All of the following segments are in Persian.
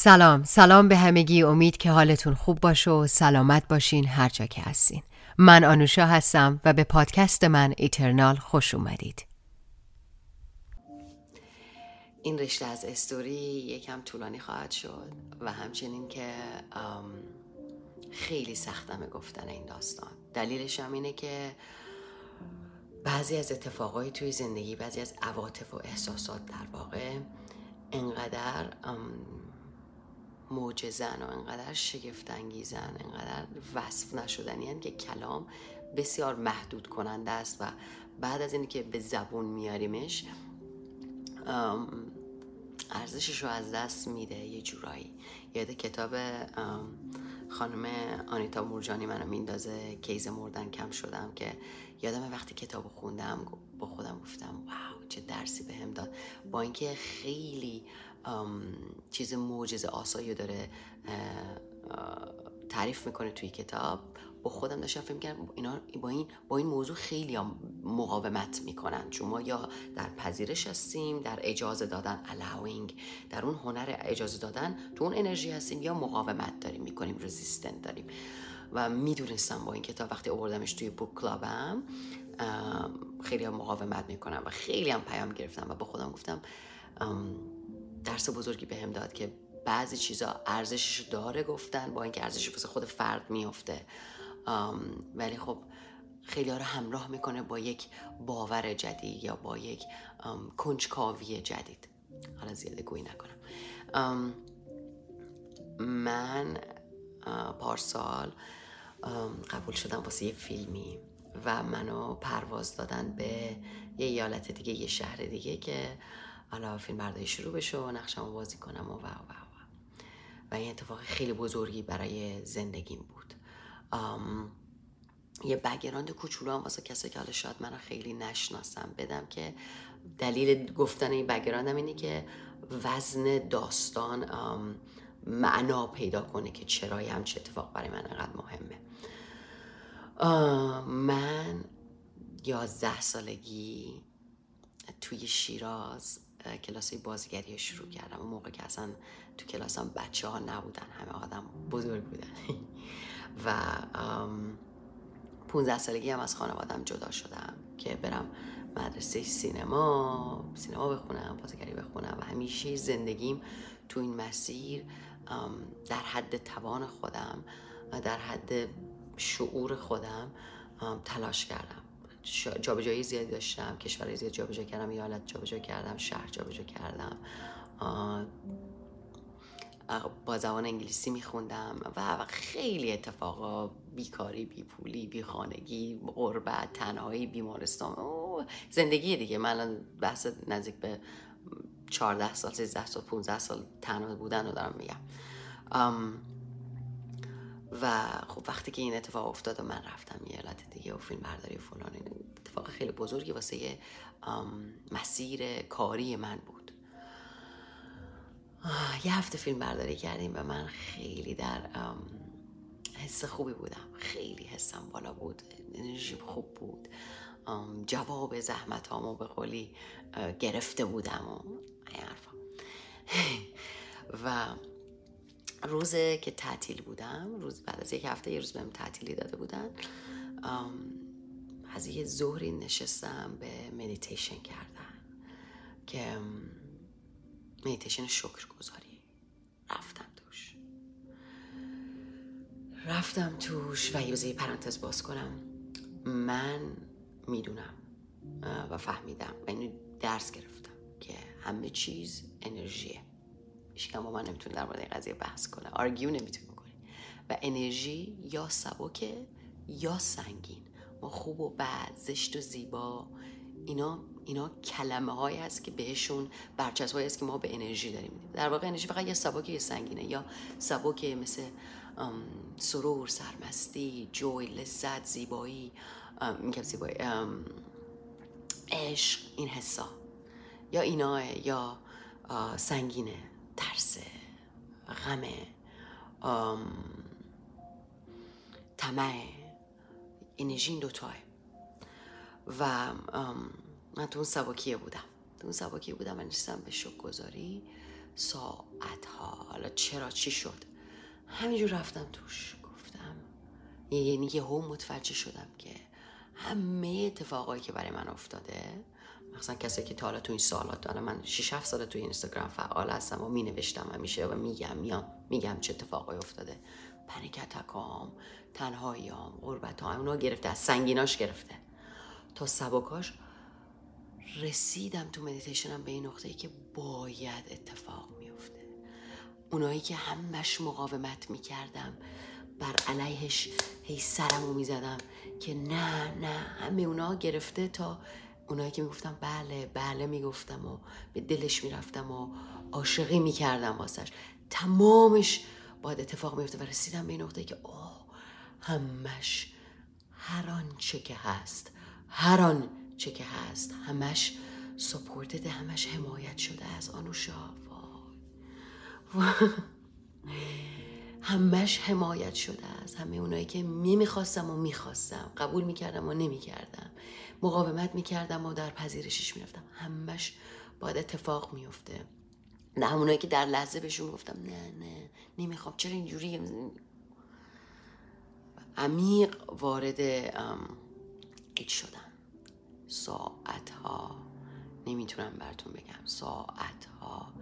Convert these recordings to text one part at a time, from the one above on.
سلام. سلام به همگی. امید که حالتون خوب باشه و سلامت باشین هر جا که هستین. من آنوشا هستم و به پادکست من ایترنال خوش اومدید. این رشته از استوری یکم طولانی خواهد شد و همچنین که خیلی سختمه گفتن این داستان. دلیلش هم اینه که بعضی از اتفاقای توی زندگی بعضی از عواطف و احساسات در واقع انقدر موجزن و انقدر شگفتانگیزن انقدر وصف نشدنی که کلام بسیار محدود کننده است و بعد از اینکه به زبون میاریمش ارزشش رو از دست میده یه جورایی. یاد کتاب خانم آنیتا مورجانی منو میندازه کیز مردن کم شدم که یادم وقتی کتاب خوندم با خودم گفتم واو چه درسی به هم داد. با اینکه خیلی چیز موجز آسایی داره تعریف می‌کنه توی کتاب. با خودم داشتم فکر کردم اینا با این با این موضوع خیلی هم مقاومت می‌کنن. چون ما یا در پذیرش هستیم در اجازه دادن allowing در اون هنر اجازه دادن تو اون انرژی هستیم یا مقاومت داریم می‌کنیم رزیستنت داریم. و می‌دونستم با این کتاب وقتی آوردمش توی بوک کلابم خیلی هم مقاومت می‌کنم و خیلی هم پیام گرفتم و با خودم گفتم درس بزرگی بهم هم داد که بعضی چیزا ارزشش داره گفتن با اینکه ارزشش واسه خود فرد میفته ولی خب خیلی رو همراه می‌کنه با یک باور جدید یا با یک کنجکاوی جدید. حالا زیاده گویی نکنم. من پارسال قبول شدم واسه یه فیلمی و منو پرواز دادن به یه ایالت دیگه یه شهر دیگه که حالا فیلم برداری شروع بشه و نقشم بازی کنم و و و و. و این اتفاق خیلی بزرگی برای زندگیم بود. یه بگراند کوچولو هم واسه کسی که حالا شاید منو خیلی نشناسم بدم که دلیل گفتن این بگراندم اینه که وزن داستان معنا پیدا کنه که چرا هم چه اتفاق برای من انقدر مهمه. من یازده سالگی توی شیراز کلاس بازیگری شروع کردم. اون موقع که اصلا تو کلاسم بچه ها نبودن همه آدم بزرگ بودن. و پونزده سالگی هم از خانوادم جدا شدم که برم مدرسه سینما سینما بخونم بازیگری بخونم و همیشه زندگیم تو این مسیر در حد توان خودم در حد شعور خودم تلاش کردم. جابجایی زیادی داشتم کشورهای زیاد جابجا کردم ایالت جابجا کردم شهر جابجا کردم. با زبان انگلیسی میخوندم و خیلی اتفاقا بیکاری بیپولی بیخانگی غربت تنهایی بیمارستان. زندگی دیگه. من بحث نزدیک به 14 سال 13 سال 15 سال تنها بودن رو دارم میگم. و خب وقتی که این اتفاق افتاد و من رفتم یه علت دیگه و فیلم برداری و فلان اتفاق خیلی بزرگی واسه مسیر کاری من بود. یه هفته فیلم برداری کردیم و من خیلی در حس خوبی بودم. خیلی حسم بالا بود انرژی خوب بود. جواب زحمت هامو به قولی گرفته بودم و و روزه که تعطیل بودم روز بعد از یک هفته یه روز بهم تعطیلی داده بودن از یه ظهری نشستم به مدیتیشن کردن که مدیتیشن شکر گذاری رفتم توش. رفتم توش و یه پرانتز باز کنم. من می‌دونم و فهمیدم و اینو درس گرفتم که همه چیز انرژیه. هیچکم با من نمی‌تونه در مورد این قضیه بحث کنه. آرگیو نمی‌تونه کنه و انرژی یا سبکه یا سنگین. ما خوب و بد زشت و زیبا اینا اینا کلمه هایی هست که بهشون برچسب هایی هست که ما به انرژی داریم. در واقع انرژی فقط یه سبک یه سنگینه. یا سبک مثل سرور سرمستی جوی لذت زیبایی میگم زیبایی عشق این حسا. یا اینا یا سنگینه. ترسه غمه طمع انرژی این دوتاه و من تو اون سباکیه بودم. تو اون سباکیه بودم من نشستم به شک گذاری ساعت ها حالا چرا؟ چی شد؟ همینجور رفتم توش. گفتم یعنی یه هم متوجه شدم که همه اتفاقایی که برای من افتاده مثلا کسی که تا حالا تو این سالات داره من 6 7 ساله تو اینستاگرام فعال هستم و می نوشتم همیشه و میگم میام میگم چه اتفاقایی افتاده. پنیک اتکام تنهاییام غربت ها اونا گرفته از سنگیناش گرفته. تا سبکاش رسیدم تو مدیتیشنم به این نقطه ای که باید اتفاق میفته اونایی که همش مقاومت می‌کردم بر علیهش هی سرمو می‌زدم که نه نه همه اونا گرفته تا اونایی که می‌گفتم بله بله می‌گفتم و به دلش می‌رفتم و عاشقی می‌کردم واسش. تمامش باید اتفاق میفته و رسیدم به این نقطه که اوه همش هر آنچه که هست هر آن چه که هست همش سپورتد همش حمایت شده از آنوشا همش حمایت شده از همه اونایی که می‌خواستم و می‌خواستم قبول می‌کردم و نمی‌کردم. مقاومت می‌کردم و در پذیرشش می‌رفتم. همش باید اتفاق میفته نه همونایی که در لحظه بهشون گفتم نه نه نمی‌خوام. چرا اینجوری؟ عمیق وارد ایچ شدم. ساعت ها نمی‌تونم براتون بگم. ساعت ها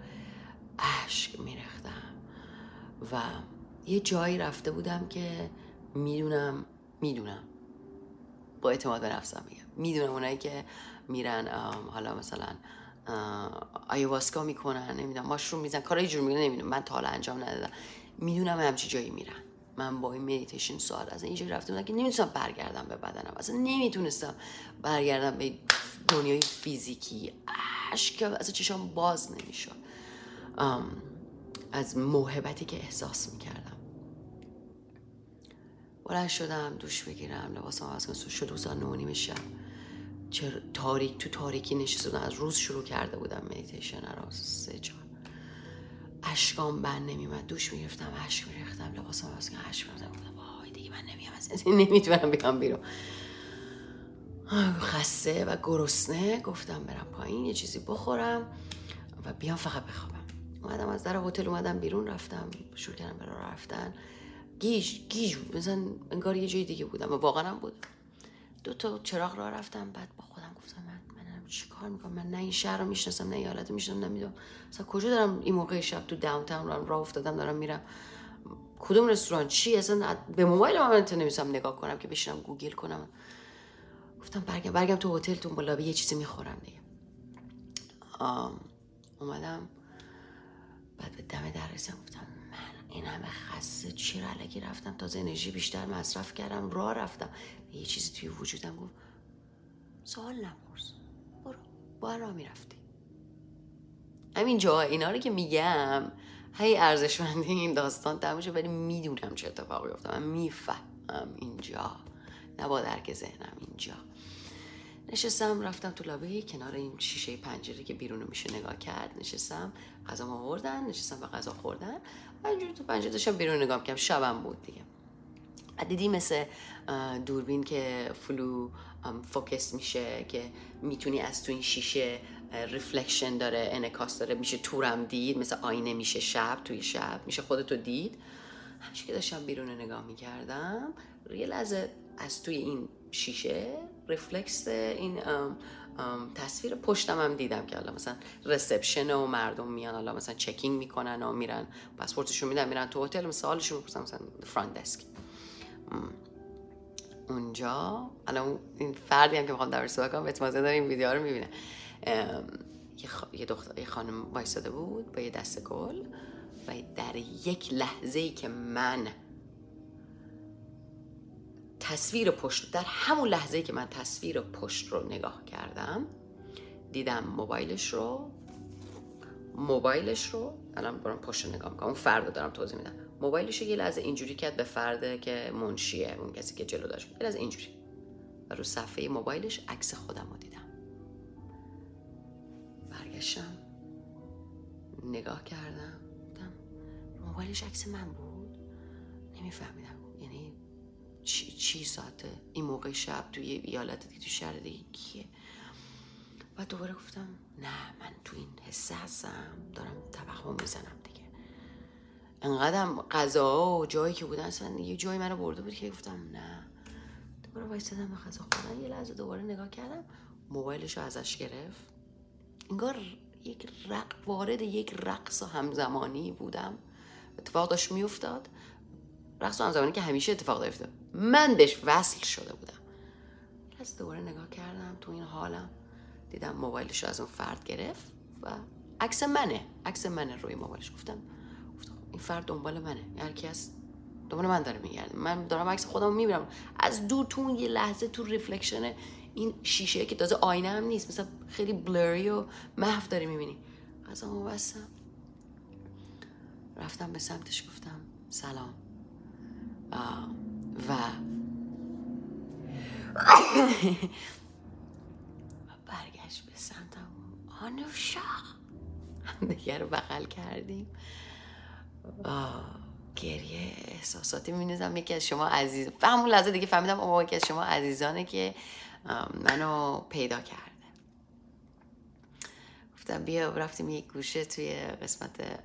اشک میرختم و یه جایی رفته بودم که می‌دونم می‌دونم. با اعتماد به نفسم میگم. می‌دونم اونایی که میرن حالا مثلا آیواسکا می‌کنن نمی‌دونم ماشروم میزن کارای جور میگن نمی‌دونم. من تا حالا انجام ندادم. می‌دونم همچی جایی میرن. من با این مدیتیشن سوال از اینجا رفته بودم که نمی‌تونستم برگردم به بدنم. اصلا نمی‌تونستم برگردم به دنیای فیزیکی. اشک از چشام باز نمی‌شد. از موهبتی که احساس می‌کردم. بلند شدم دوش بگیرم لباسم عوض کنم شد روزا نونیم شب. چه تاریک تو تاریکی نشسته از روز شروع کرده بودم مدیتیشن رو سه چهار. اشکام بند نمیمد دوش می‌گرفتم اشک میریختم لباسم عوض کنم اشک میریختم وای دیگه من نمیام از نمی‌تونم بیام بیرون. خسته و گرسنه گفتم برم پایین یه چیزی بخورم و بیام فقط بخوابم. اومدم از در هتل اومدم بیرون رفتم شروع کردم برای رفتن. گیج گیج بود. مثلا انگار یه جای دیگه بودم و واقعا هم بودم دو تا چراغ را رفتم. بعد با خودم گفتم من من چی کار می‌کنم؟ من نه این شهر رو می‌شناسم نه ایالت می‌شناسم نمی‌دونم مثلا کجا دارم این موقع شب تو داون تاون راه افتادم دارم میرم. کدوم رستوران چی؟ اصلا به موبایل من نمیسم نگاه کنم که بشینم گوگل کنم. گفتم برگم برگم تو هتل تو لابی یه چیزی می‌خورم دیگه. اومدم. بعد به دم در رسیدم گفتم این همه خسته چی رو علکی رفتم؟ تازه انرژی بیشتر مصرف کردم راه رفتم. یه چیزی توی وجودم گفت سوال نپرس. برو. با راه می‌رفتی. همین جا اینا رو که میگم هی ارزشمندی این داستان تموشه ولی می‌دونم چه اتفاقی افتاد. من می‌فهمم اینجا. نباید هر ذهنم اینجا. نشستم رفتم تو لابه کنار این شیشه پنجره که بیرون میشه نگاه کرد. نشستم غذا آوردن نشستم به غذا خوردن. و اینجوری تو پنجره داشتم بیرون نگاه کردم شبم بود دیگه. دیدی مثل دوربین که فلو فوکوس میشه که می‌تونی از تو این شیشه reflection داره انعکاس داره. میشه تورم دید مثل آینه میشه شب توی شب میشه خودتو دید. همش که داشتم بیرون نگاه می‌کردم. یه لحظه از توی این شیشه ریفلکس این تصویر پشتم هم دیدم که حالا مثلا رسپشن و مردم میان حالا مثلا چکینگ می‌کنن و میرن پاسپورتشون میدن میرن تو هتل مثلا حالشون می‌پرسن مثلا فرانت دسک اونجا الان این فردی هم که می‌خوام در صحبت کنم اعتماد داره این ویدیو رو می‌بینه. یه دختر یه خانم وایساده بود با یه دست گل و در یک لحظه ای که من تصویر پشت در همون لحظه که من تصویر پشت رو نگاه کردم دیدم موبایلش رو موبایلش رو الان برام پشت نگاه می‌کنم اون فرد دارم توضیح میدم. موبایلش رو یه لحظه اینجوری کرد به فرده که منشیه اون کسی که جلو داشت. یه لحظه اینجوری. و رو صفحه موبایلش عکس خودم رو دیدم. برگشتم نگاه کردم موبایلش عکس من بود. نمیفهمیدم چی, چی ساعته؟ این موقع شب توی ایالت دیگه تو شهر دیگه کیه؟ و دوباره گفتم نه من تو این حسه هستم دارم توهم می‌زنم دیگه. انقدرم غذا و جایی که بودن اصلا یه جایی منو برده بود که گفتم نه. دوباره وایستدم به غذا خوردن یه لحظه دوباره نگاه کردم موبایلش ازش گرفت. انگار یک رق... وارد یک رقص همزمانی بودم. اتفاق داشت میافتاد. رقص همزمانی که همیشه اتفاق داشته من بهش وصل شده بودم. از دوباره نگاه کردم تو این حالم. دیدم موبایلش از اون فرد گرفت و عکس منه. عکس منه روی موبایلش. گفتم گفتم این فرد دنبال منه. هر کی هست دنبال من داره میگرده. من دارم عکس خودم می‌بینم. از دور تو یه لحظه تو reflection این شیشه که تازه آینه هم نیست. مثلا خیلی بلری و محو داری می‌بینی. از اون بستم. رفتم به سمتش. گفتم سلام. و برگشت به سمتم آنوشا. هم دیگر رو بغل کردیم. گریه احساساتی می‌نویسم. یکی از شما عزیز همون لحظه دیگه فهمیدم اما یکی از شما عزیزانه که منو پیدا کرده. گفتم بیا رفتیم یک گوشه توی قسمت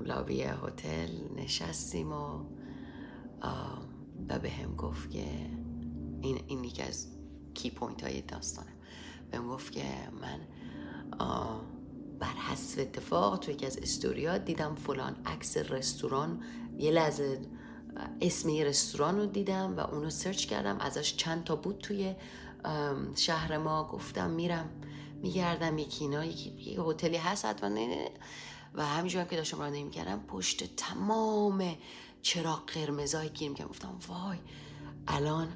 لابی هتل نشستیم و و به هم گفت که این, این یکی از key point های داستانه. بهم گفت که من بر حسب اتفاق توی یکی از استوریات دیدم فلان عکس رستوران یه لحظه اسم یه رستوران رو دیدم و اونو سرچ کردم ازش چند تا بود توی شهر ما. گفتم میرم میگردم یکی اینا یکی هتلی هست حتما و همینجور که داشتم رانندگی می‌کردم پشت تمام چراغ قرمزایی گیر می‌کردم؟ گفتم وای الان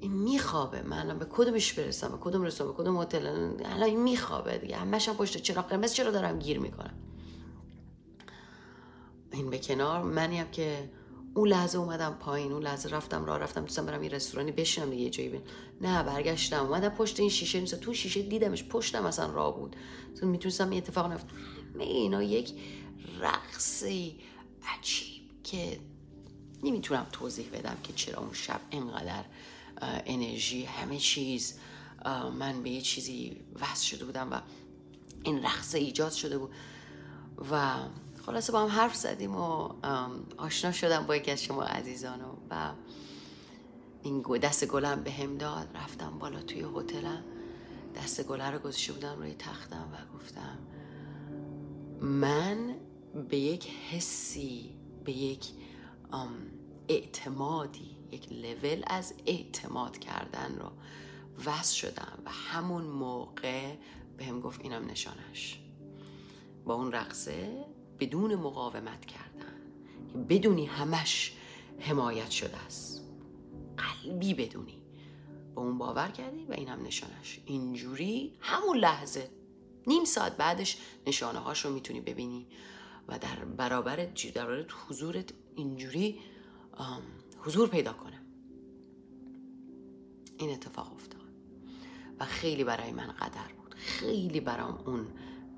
این میخوابه. من الان به کدومش برسم؟ به کدوم رسم به کدوم هتل؟ الان این میخوابه دیگه. همش هم پشت چراغ قرمز؟ چرا دارم گیر می‌کنم؟ این به کنار. منی هم که اون لحظه اومدم پایین اون لحظه رفتم راه رفتم دوستم برم یه رستورانی بشینم یه جایی بین. نه برگشتم. اومدم پشت این شیشه نیست تو شیشه دیدمش پشتم اصلا راه بود. تو می‌تونستم این اتفاق نفت اینا یک رقصی عجیب که نمی‌تونم توضیح بدم که چرا اون شب انقدر انرژی همه چیز من به یه چیزی وصل شده بودم و این رقصه ایجاد شده بود و خلاصه با هم حرف زدیم و آشنا شدم با یکی از شما عزیزان و این دست گلم به هم داد. رفتم بالا توی هتلم. دست گله رو گذاشته بودم روی تختم و گفتم من به یک حسی به یک اعتمادی یک لول از اعتماد کردن رو وصل شدم و همون موقع به هم گفت اینم نشانش. با اون رقصه بدون مقاومت کردن بدونی همش حمایت شده است. قلبی بدونی. با اون باور کردی و اینم نشانش. اینجوری همون لحظه نیم ساعت بعدش نشانه هاش رو می‌تونی ببینی. و در برابر در حضورت اینجوری حضور پیدا کنه. این اتفاق افتاد. و خیلی برای من قدر بود. خیلی برام اون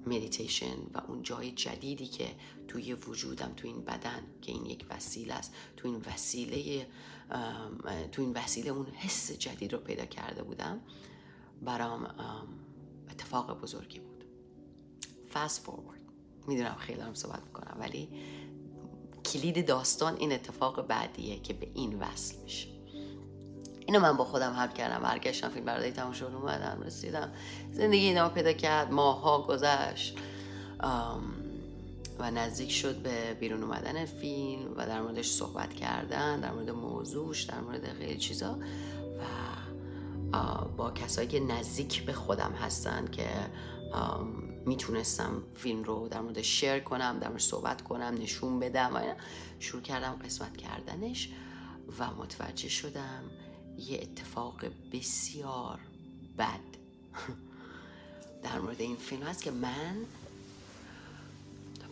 مدیتیشن و اون جای جدیدی که توی وجودم تو این بدن که این یک وسیله است تو این وسیله تو این وسیله اون حس جدید رو پیدا کرده بودم برام اتفاق بزرگی بود. Fast forward. می‌دونم خیلی دارم صحبت می‌کنم ولی کلید داستان این اتفاق بعدیه که به این وصل میشه. اینو من با خودم حل کردم برگشتم فیلم برداری تموم شد اومدم رسیدم. زندگی اینا پیدا کرد ماها گذشت و نزدیک شد به بیرون اومدن فیلم و در موردش صحبت کردن در مورد موضوعش در مورد خیلی چیزا. و با کسایی که نزدیک به خودم هستن که می‌تونستم فیلم رو در مورد شیر کنم در مورد صحبت کنم نشون بدم و شروع کردم قسمت کردنش و متوجه شدم یه اتفاق بسیار بد در مورد این فیلم هست که من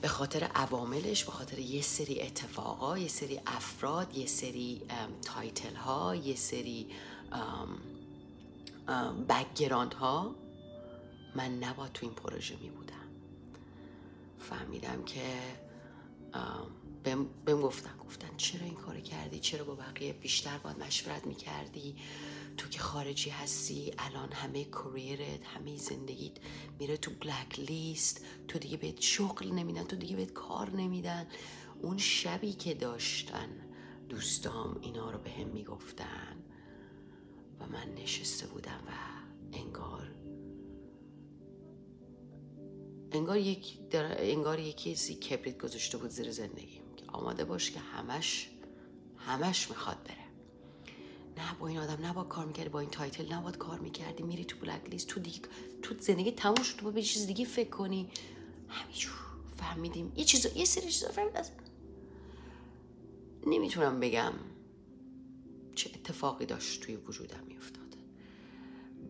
به خاطر عواملش به خاطر یه سری اتفاقا یه سری افراد یه سری تایتل ها یه سری background ها من نباید تو این پروژه می بودم. فهمیدم که بهم گفتن گفتن چرا این کار کردی؟ چرا با بقیه بیشتر باید مشورت می‌کردی تو که خارجی هستی الان همه career ت همه زندگیت میره تو black list تو دیگه بهت شغل نمیدن تو دیگه بهت کار نمیدن. اون شبی که داشتن دوستام اینا رو به هم می‌گفتن و من نشسته بودم و انگار انگار یک انگار یکی کسی کبریت گذاشته بود زیر زندگیم که آماده باش که همش همش می‌خواد بره. نه با این آدم نه با کار می‌کردی با این title نه کار می‌کردی. میری تو black list تو دیگه تو زندگی تموم شد تو به چیز دیگه فکر کنی. همینجور فهمیدیم. یه چیز یه سری چیزا فهمید نمی‌تونم بگم چه اتفاقی داشت توی وجودم میافتاد.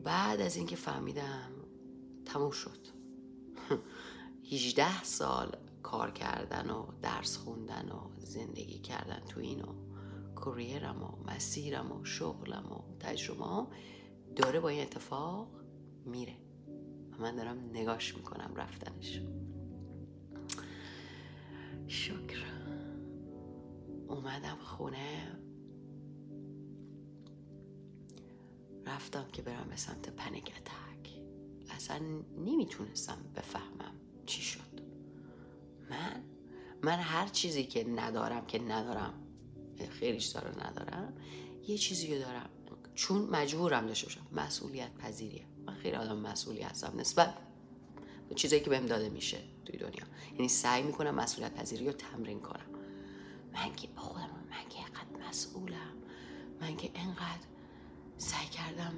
بعد از اینکه فهمیدم تموم شد. 18 سال کار کردن و درس خوندن و زندگی کردن تو اینو کریرم و مسیرم و شغلم و تجربه داره با این اتفاق میره. و من دارم نگاش می‌کنم رفتنش. شکر. اومدم خونه. رفتم که برم به سمت پنیک اتک. اصلا نمی‌تونستم بفهمم چی شد؟ من؟ من هر چیزی که ندارم که ندارم خیلیش داره ندارم یه چیزی رو دارم. چون مجبورم داشته باشم. مسئولیت پذیریه. من خیلی آدم مسئولی هستم نسبت به چیزایی که بهم داده میشه توی دنیا. یعنی سعی می‌کنم مسئولیت پذیری رو تمرین کنم. من که خودم من که اینقدر مسئولم. من که انقدر سعی کردم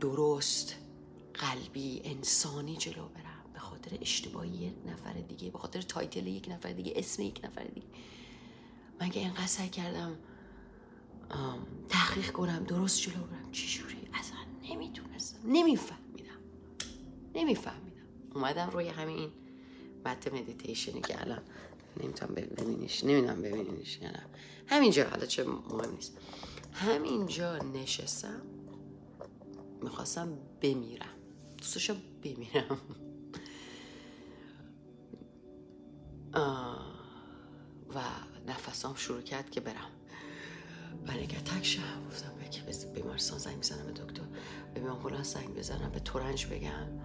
درست قلبی انسانی جلو برم خاطر اشتباهی یک نفر دیگه به خاطر تایتل یک نفر دیگه اسم یک نفر دیگه. من که اینقدر سعی کردم تحقیق کنم درست جلو برم. چجوری اصلا نمی‌تونستم. نمیفهمیدم. نمیفهمیدم. اومدم روی همین مت مدیتیشنی که الان نمی‌تونم ببینیش نمی‌دونم ببینیش یا نه. همینجا حالا چه مهم نیست. همینجا نشستم. می‌خواستم بمیرم. دوستشم بمیرم. و نفسام شروع کرد که برم. برای که تک شم گفتم به بیمارستان زنگ بزنم به دکتر. به آمبولانس زنگ بزنم. به تورنج بگم.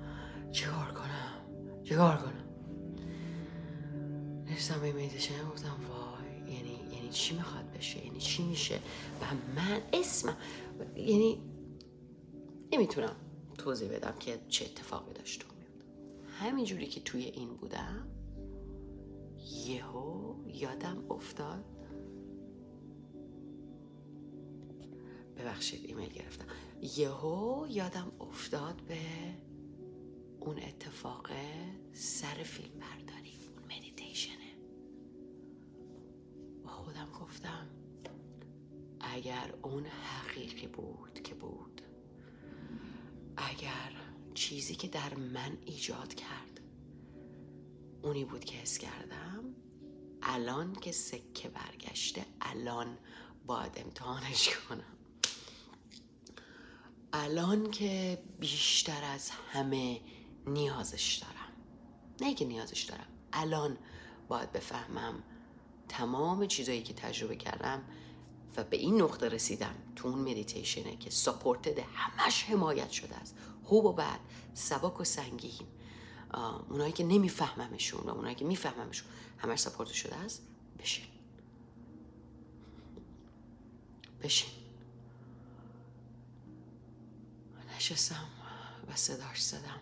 چیکار کنم؟ چیکار کنم؟ نشستم به میدیشن گفتم وای یعنی یعنی چی می‌خواد بشه؟ یعنی چی میشه؟ و من اسمم یعنی نمی‌تونم توضیح بدم که چه اتفاقی داشت. همینجوری که توی این بودم یهو یادم افتاد. ببخشید ایمیل گرفتم. یهو یادم افتاد به اون اتفاق سر فیلم برداری اون مدیتیشنه. با خودم گفتم اگر اون حقیقی بود که بود اگر چیزی که در من ایجاد کرد اونی بود که حس کردم. الان که سکه برگشته الان باید امتحانش کنم. الان که بیشتر از همه نیازش دارم. نه که نیازش دارم الان باید بفهمم تمام چیزایی که تجربه کردم و به این نقطه رسیدم تو اون مدیتیشنه که ساپورتد همش حمایت شده است. خوب و بد سبک و سنگین. اونایی که نمیفهممشون و اونایی که میفهممشون همش ساپورت شده است بشین. بشین. نشستم و صداش زدم.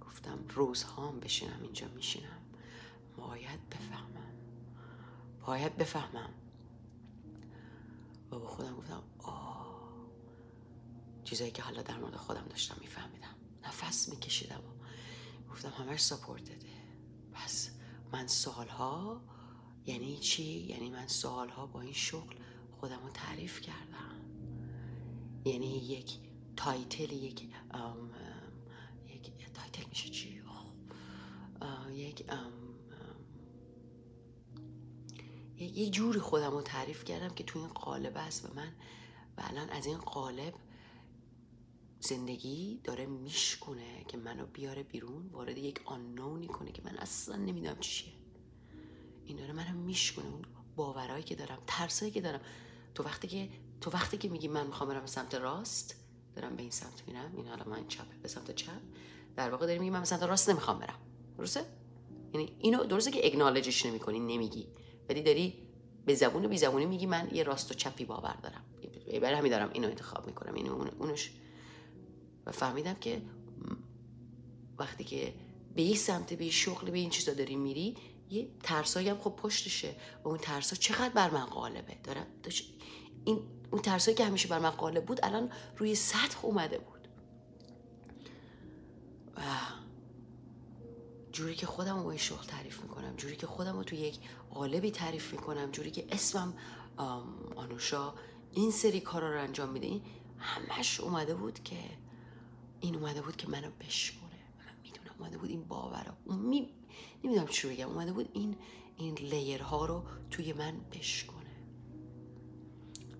گفتم روزهام بشینم اینجا میشینم. باید بفهمم. باید بفهمم. و با خودم گفتم آه. چیزایی که حالا در مورد خودم داشتم میفهمیدم. نفس میکشیدم. گفتم همش supported ه پس من سالها یعنی چی؟ یعنی من سالها با این شغل خودم رو تعریف کردم یعنی یک title یک یک title میشه چی؟ یک یه جوری خودم رو تعریف کردم که تو این قالب است و من و الان از این قالب زندگی داره میشکنه که منو بیاره بیرون وارد یک آنونی کنه که من اصلا نمی‌دونم چیه. این داره منو میشکنه اون باورایی که دارم ترسایی که دارم. تو وقتی که تو وقتی که میگی من می‌خوام برم سمت راست دارم به این سمت میرم. این حالا من چپ به سمت چپ. در واقع داری میگی من سمت راست نمی‌خوام برم. درسته؟ یعنی اینو درسته که اگنالجش نمی‌کنی نمیگی. ولی داری به زبون بی زبونی میگی من یه راست و چپی باور دارم. برای همین دارم اینو انتخاب می‌کنم. اینو اونش و فهمیدم که وقتی که به این سمت به این شغل به این چیزا داری میری یه ترسایی هم خب پشتشه و اون ترسا چقدر بر من غالبه؟ دارم این اون ترسایی که همیشه بر من غالب بود الان روی سطح اومده بود. و جوری که خودم رو با این شغل تعریف می‌کنم جوری که خودم رو توی یک قالبی تعریف می‌کنم جوری که اسمم آنوشا این سری کارا رو انجام میده این همش اومده بود که این اومده بود که منو بشکره. من می‌دونم اومده بود این باور می... نمی‌دونم چی بگم. اومده بود این این لیرها رو توی من بشکنه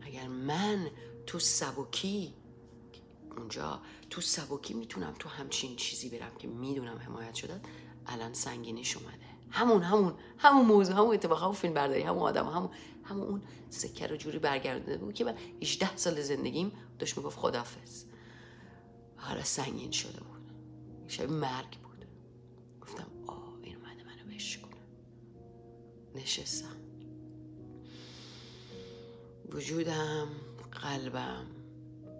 اگر من تو سبکی اونجا تو سبکی می‌تونم تو همچین چیزی برم که می‌دونم حمایت شده الان سنگینیش اومده. همون همون همون موضوع همون اتفاق همون فیلم برداری همون آدم همون همون اون سکه رو جوری برگردونده بود که من 18 سال زندگیم داشت می‌گفت خدافز حالا سنگین شده بود. شب مرگ بود. گفتم آه این اومده منو بشکنه نشستم. وجودم قلبم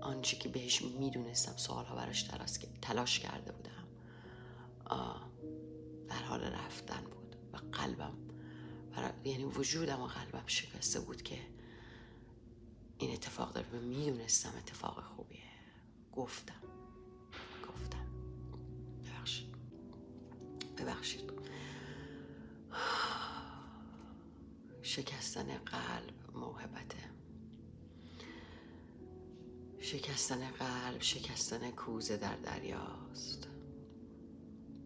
آنچه که بهش می‌دونستم سالها براش تلاش کرده بودم. در حال رفتن بود و قلبم. یعنی وجودم و قلبم شکسته بود که این اتفاق داره. و می‌دونستم اتفاق خوبیه. گفتم. ببخشید. شکستن قلب موهبته. شکستن قلب شکستن کوزه در دریاست.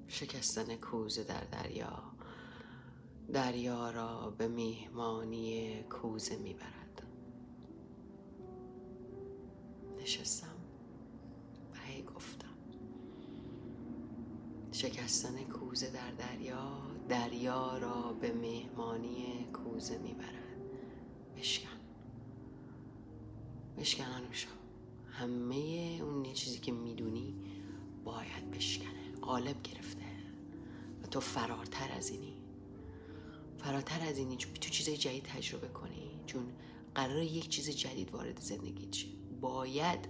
شکستن کوزه در دریا. دریا را به میهمانی کوزه می‌برد. نشستم و هی گفتم شکستن کوزه در دریا دریا را به مهمانی کوزه می‌برد. بشکن. بشکن آنوشا. همه اون چیزی که می‌دونی باید بشکنه. قالب گرفته. و تو فرارتر از اینی. فراتر از اینی. تو چیزای جدید تجربه کنی. چون قرار یک چیز جدید وارد زندگی چی باید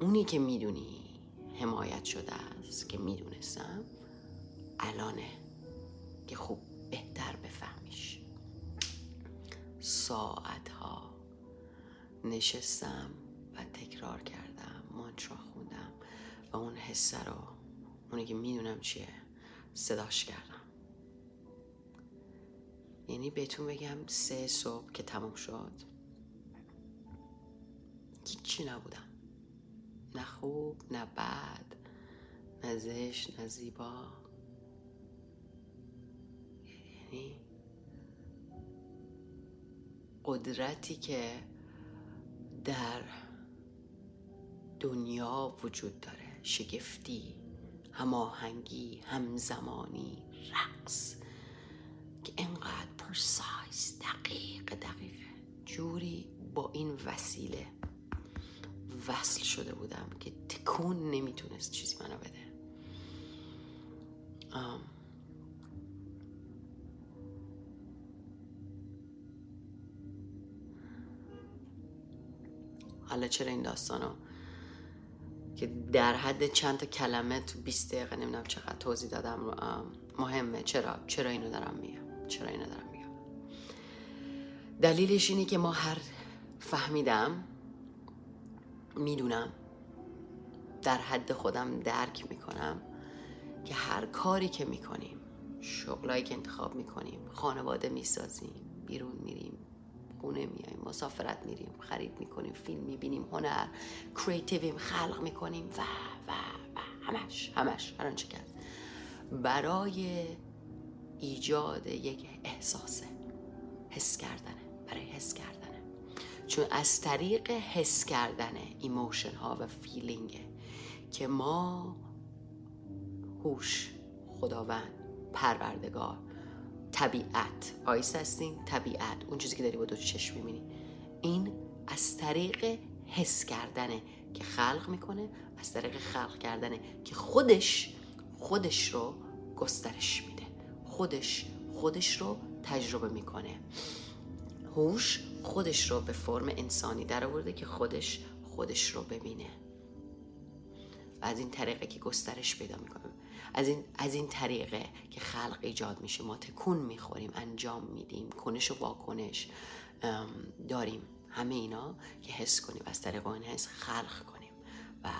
اونی که می‌دونی حمایت شده است که می‌دونستم الانه که خوب بهتر بفهمیش. ساعت ها نشستم و تکرار کردم مانترا خوندم و اون حسه رو اونی که می‌دونم چیه صداش کردم. یعنی بهتون بگم سه صبح که تموم شد هیچی نبودم. نه خوب نه بد نه زش نه زیبا. یعنی قدرتی که در دنیا وجود داره. شگفتی هماهنگی همزمانی رقص. که انقدر پرسایز دقیق دقیقه جوری با این وسیله وصل شده بودم که تکون نمی‌تونست چیزی منو بده. حالا چرا این داستانو که در حد چند تا کلمه تو 20 دقیقه نمی‌دونم چقدر توضیح دادم مهمه. چرا؟ چرا اینو دارم میگم؟ چرا اینو دارم میگم؟ دلیلش اینه که ما هر فهمیدم می‌دونم. در حد خودم درک می‌کنم که هر کاری که می‌کنیم شغلایی که انتخاب می‌کنیم خانواده می‌سازیم بیرون میریم خونه میایم مسافرت میریم خرید می‌کنیم فیلم می‌بینیم هنر کریتیویم خلق می‌کنیم و و و همش همش هر آنچه کرد برای ایجاد یک احساسه حس کردنه برای حس کردنه چون از طریق حس کردن emotion ها و feeling ه که ما هوش خداوند پروردگار طبیعت آیست هستیم طبیعت اون چیزی که داری با دو چشم می‌بینی. این از طریق حس کردنه که خلق می‌کنه از طریق خلق کردنه که خودش خودش رو گسترش میده. خودش خودش رو تجربه می‌کنه. هوش خودش رو به فرم انسانی در آورده که خودش خودش رو ببینه. و از این طریقه که گسترش پیدا می‌کنه از این, از این طریقه که خلق ایجاد میشه. ما تکون می‌خوریم انجام میدیم کنش و واکنش داریم. همه اینا که حس کنیم از طریق این حس خلق کنیم. و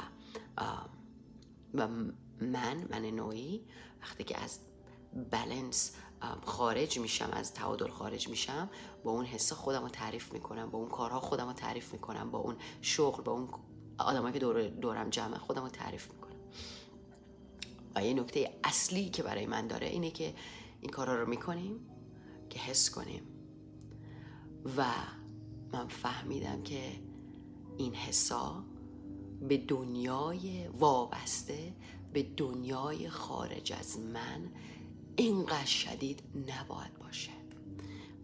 و من من نوعی وقتی که از بلنس خارج میشم از تعادل خارج میشم با اون حس خودم رو تعریف می‌کنم با اون کارها خودم رو تعریف می‌کنم با اون شغل با اون آدمایی که دور دورم جمع خودم رو تعریف می‌کنم. و یه نکته اصلی که برای من داره اینه که این کارها رو می‌کنیم که حس کنیم. و من فهمیدم که این حسا به دنیای وابسته به دنیای خارج از من اینقدر شدید نباید باشه.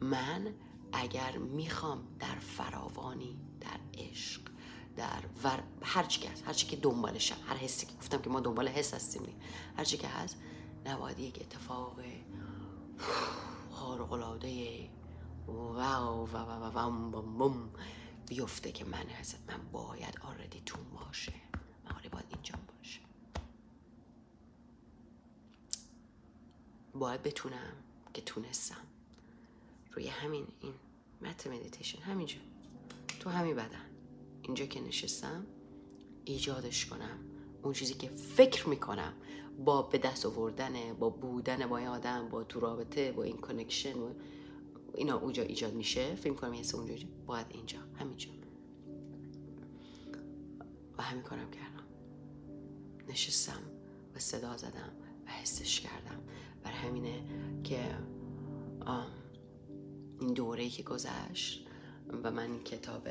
من اگر می‌خوام در فراوانی در عشق در ور هر چی که هست هر چی که دنبالشم هر حسی که گفتم که ما دنبال حس هستیم هر چی که هست نباید یک اتفاق خارق العاده wow و و و بیفته که من هست من باید already توم باشه. من باید اینجا باشه باید بتونم که تونستم. روی همین این mat مدیتیشن همینجا تو همین بدن. اینجا که نشستم ایجادش کنم. اون چیزی که فکر می‌کنم با به دست آوردن با بودن با این آدم با تو رابطه با این کنکشن اینا اونجا ایجاد میشه. فکر کنم یه اونجا باید اینجا همینجا. و همین کارم کردم. نشستم و صدا زدم و حسش کردم. بر همینه که این دوره که گذشت و من این کتاب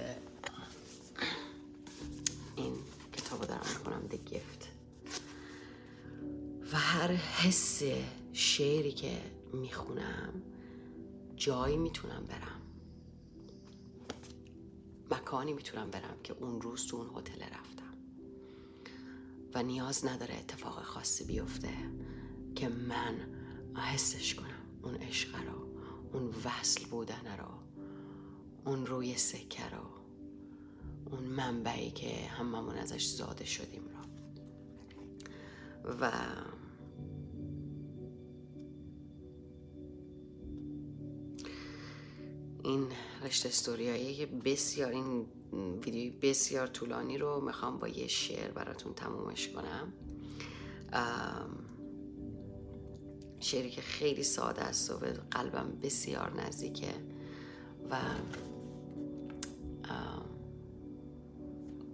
این کتاب دارم می‌کنم The Gift. و هر حس شعری که می‌خونم جایی می‌تونم برم. مکانی می‌تونم برم که اون روز تو اون هتل رفتم. و نیاز نداره اتفاق خاصی بیفته که من حسش کنم. اون عشق رو اون وصل بودن رو اون روی سکه رو اون منبعی که هممون ازش زاده شدیم رو و این رشته استوریایی بسیار این ویدیوی بسیار طولانی رو می‌خوام با یه شعر براتون تمومش کنم. شعری که خیلی ساده است و به قلبم بسیار نزدیکه و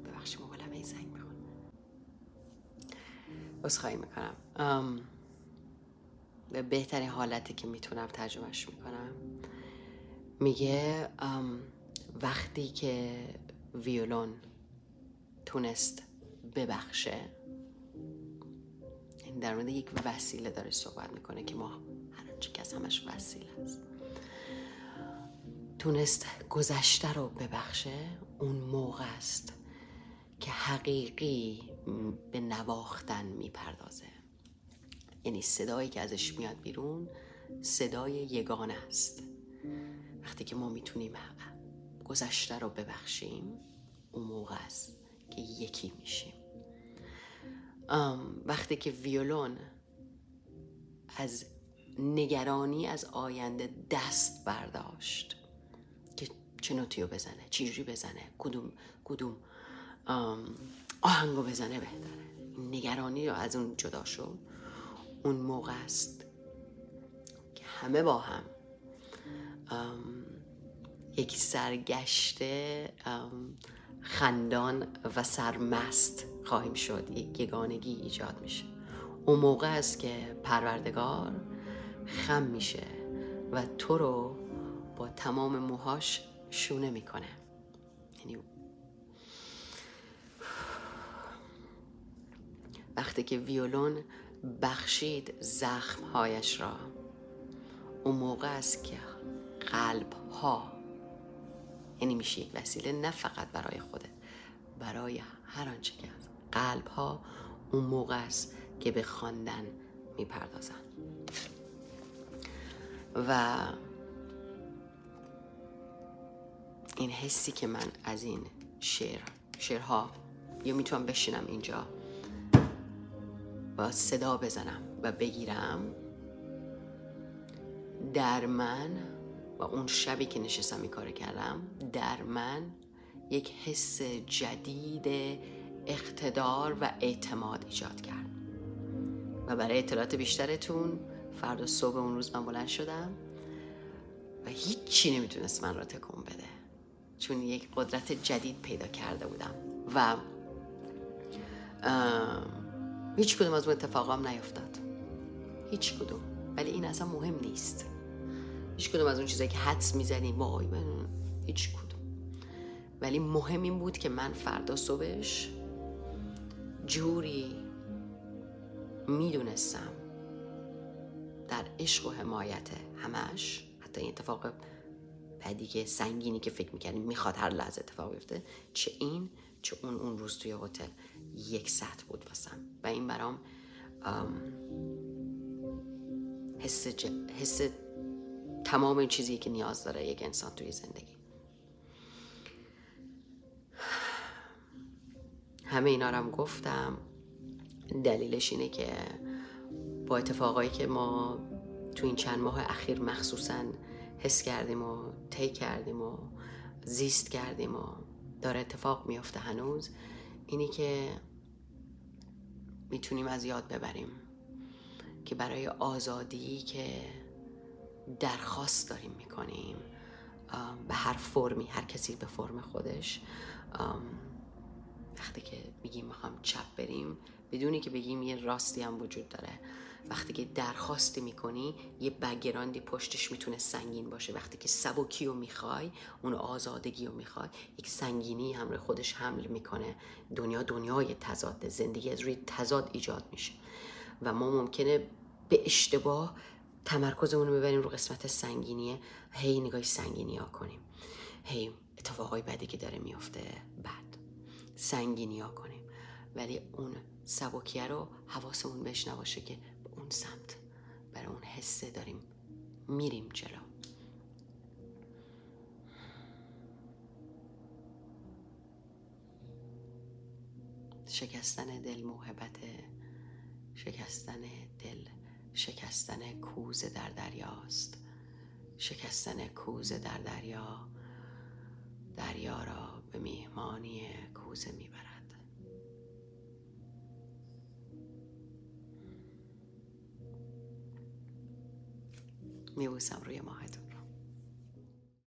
ببخشید موبایلم این زنگ می‌خوان خواهی می‌کنم. به بهترین حالتی که می‌تونم ترجمهش می‌کنم. میگه وقتی که ویولون تونست ببخشه در مورد یک وسیله داره صحبت می‌کنه که ما هر چی که از همش وسیله است. تونست گذشته رو ببخشه اون موقع است که حقیقی به نواختن می‌پردازه. یعنی صدایی که ازش میاد بیرون صدای یگانه است. وقتی که ما می‌تونیم گذشته رو ببخشیم اون موقع است که یکی میشیم. وقتی که ویولون از نگرانی از آینده دست برداشت که چه نوتی رو بزنه چجوری بزنه کدوم کدوم آهنگو بزنه بهتره. نگرانی رو از اون جدا شد. اون موقع است که همه با هم یک سرگشته خندان و سرمست خواهیم شد. یک یگانگی ایجاد میشه. اون موقع است که پروردگار خم میشه و تو رو با تمام موهاش شونه می‌کنه. یعنی وقتی که ویولون بخشید زخمهایش را اون موقع است که قلب ها یعنی میشه یک وسیله نه فقط برای خودت برای هر آنچه که از قلب ها اون موقع است که به خواندن می‌پردازن. و این حسی که من از این شعر شعرها یا می‌تونم بشینم اینجا و صدا بزنم و بگیرم در من و اون شبی که نشستم این کار کردم در من یک حس جدید اقتدار و اعتماد ایجاد کرد. و برای اطلاعات بیشترتون فردا صبح اون روز من بلند شدم و هیچی نمی‌تونست من را تکون بده. چون یک قدرت جدید پیدا کرده بودم. و هیچ کدوم از اون اتفاقام نیفتاد. هیچ کدوم. ولی این اصلا مهم نیست. هیچ کدوم از اون چیزایی که حدس می‌زنیم وای هیچ کدوم. ولی مهم این بود که من فردا صبحش جوری می‌دونستم در عشق و حمایت همش حتی این اتفاق بدی که سنگینی که فکر می‌کردیم می‌خواد هر لحظه اتفاق بیفته چه این چه اون اون روز توی هتل یک ساعت بود واسم. و این برام حس, حس تمام این چیزی که نیاز داره یک انسان توی زندگی. همه اینا رو هم گفتم. دلیلش اینه که با اتفاقایی که ما تو این چند ماه اخیر مخصوصا حس کردیم و طی کردیم و زیست کردیم و داره اتفاق میافته هنوز اینی که می‌تونیم از یاد ببریم که برای آزادی که درخواست داریم می‌کنیم به هر فرمی هر کسی به فرم خودش. وقتی که میگیم می‌خوام چپ بریم بدونی که بگیم یه راستی هم وجود داره. وقتی که درخواستی می‌کنی یه بگراندی پشتش می‌تونه سنگین باشه. وقتی که سبکی رو می‌خوای اون آزادگی رو می‌خوای یک سنگینی هم خودش حمل می‌کنه. دنیا دنیای تضاد زندگی از روی تضاد ایجاد میشه. و ما ممکنه به اشتباه تمرکزمون رو ببریم رو قسمت سنگینیه هی نگاه سنگینی ها کنیم. هی اتفاقای بدی که داره میفته بد سنگینی ها کنیم. ولی اون سبکیه رو حواسمون بهش نباشه که به اون سمت برای اون حسه داریم میریم جلو. شکستن دل محبت شکستن دل. شکستن کوزه در دریاست. شکستن کوزه در دریا دریا را به میهمانی کوزه می‌برد. میبوسم روی ماهتون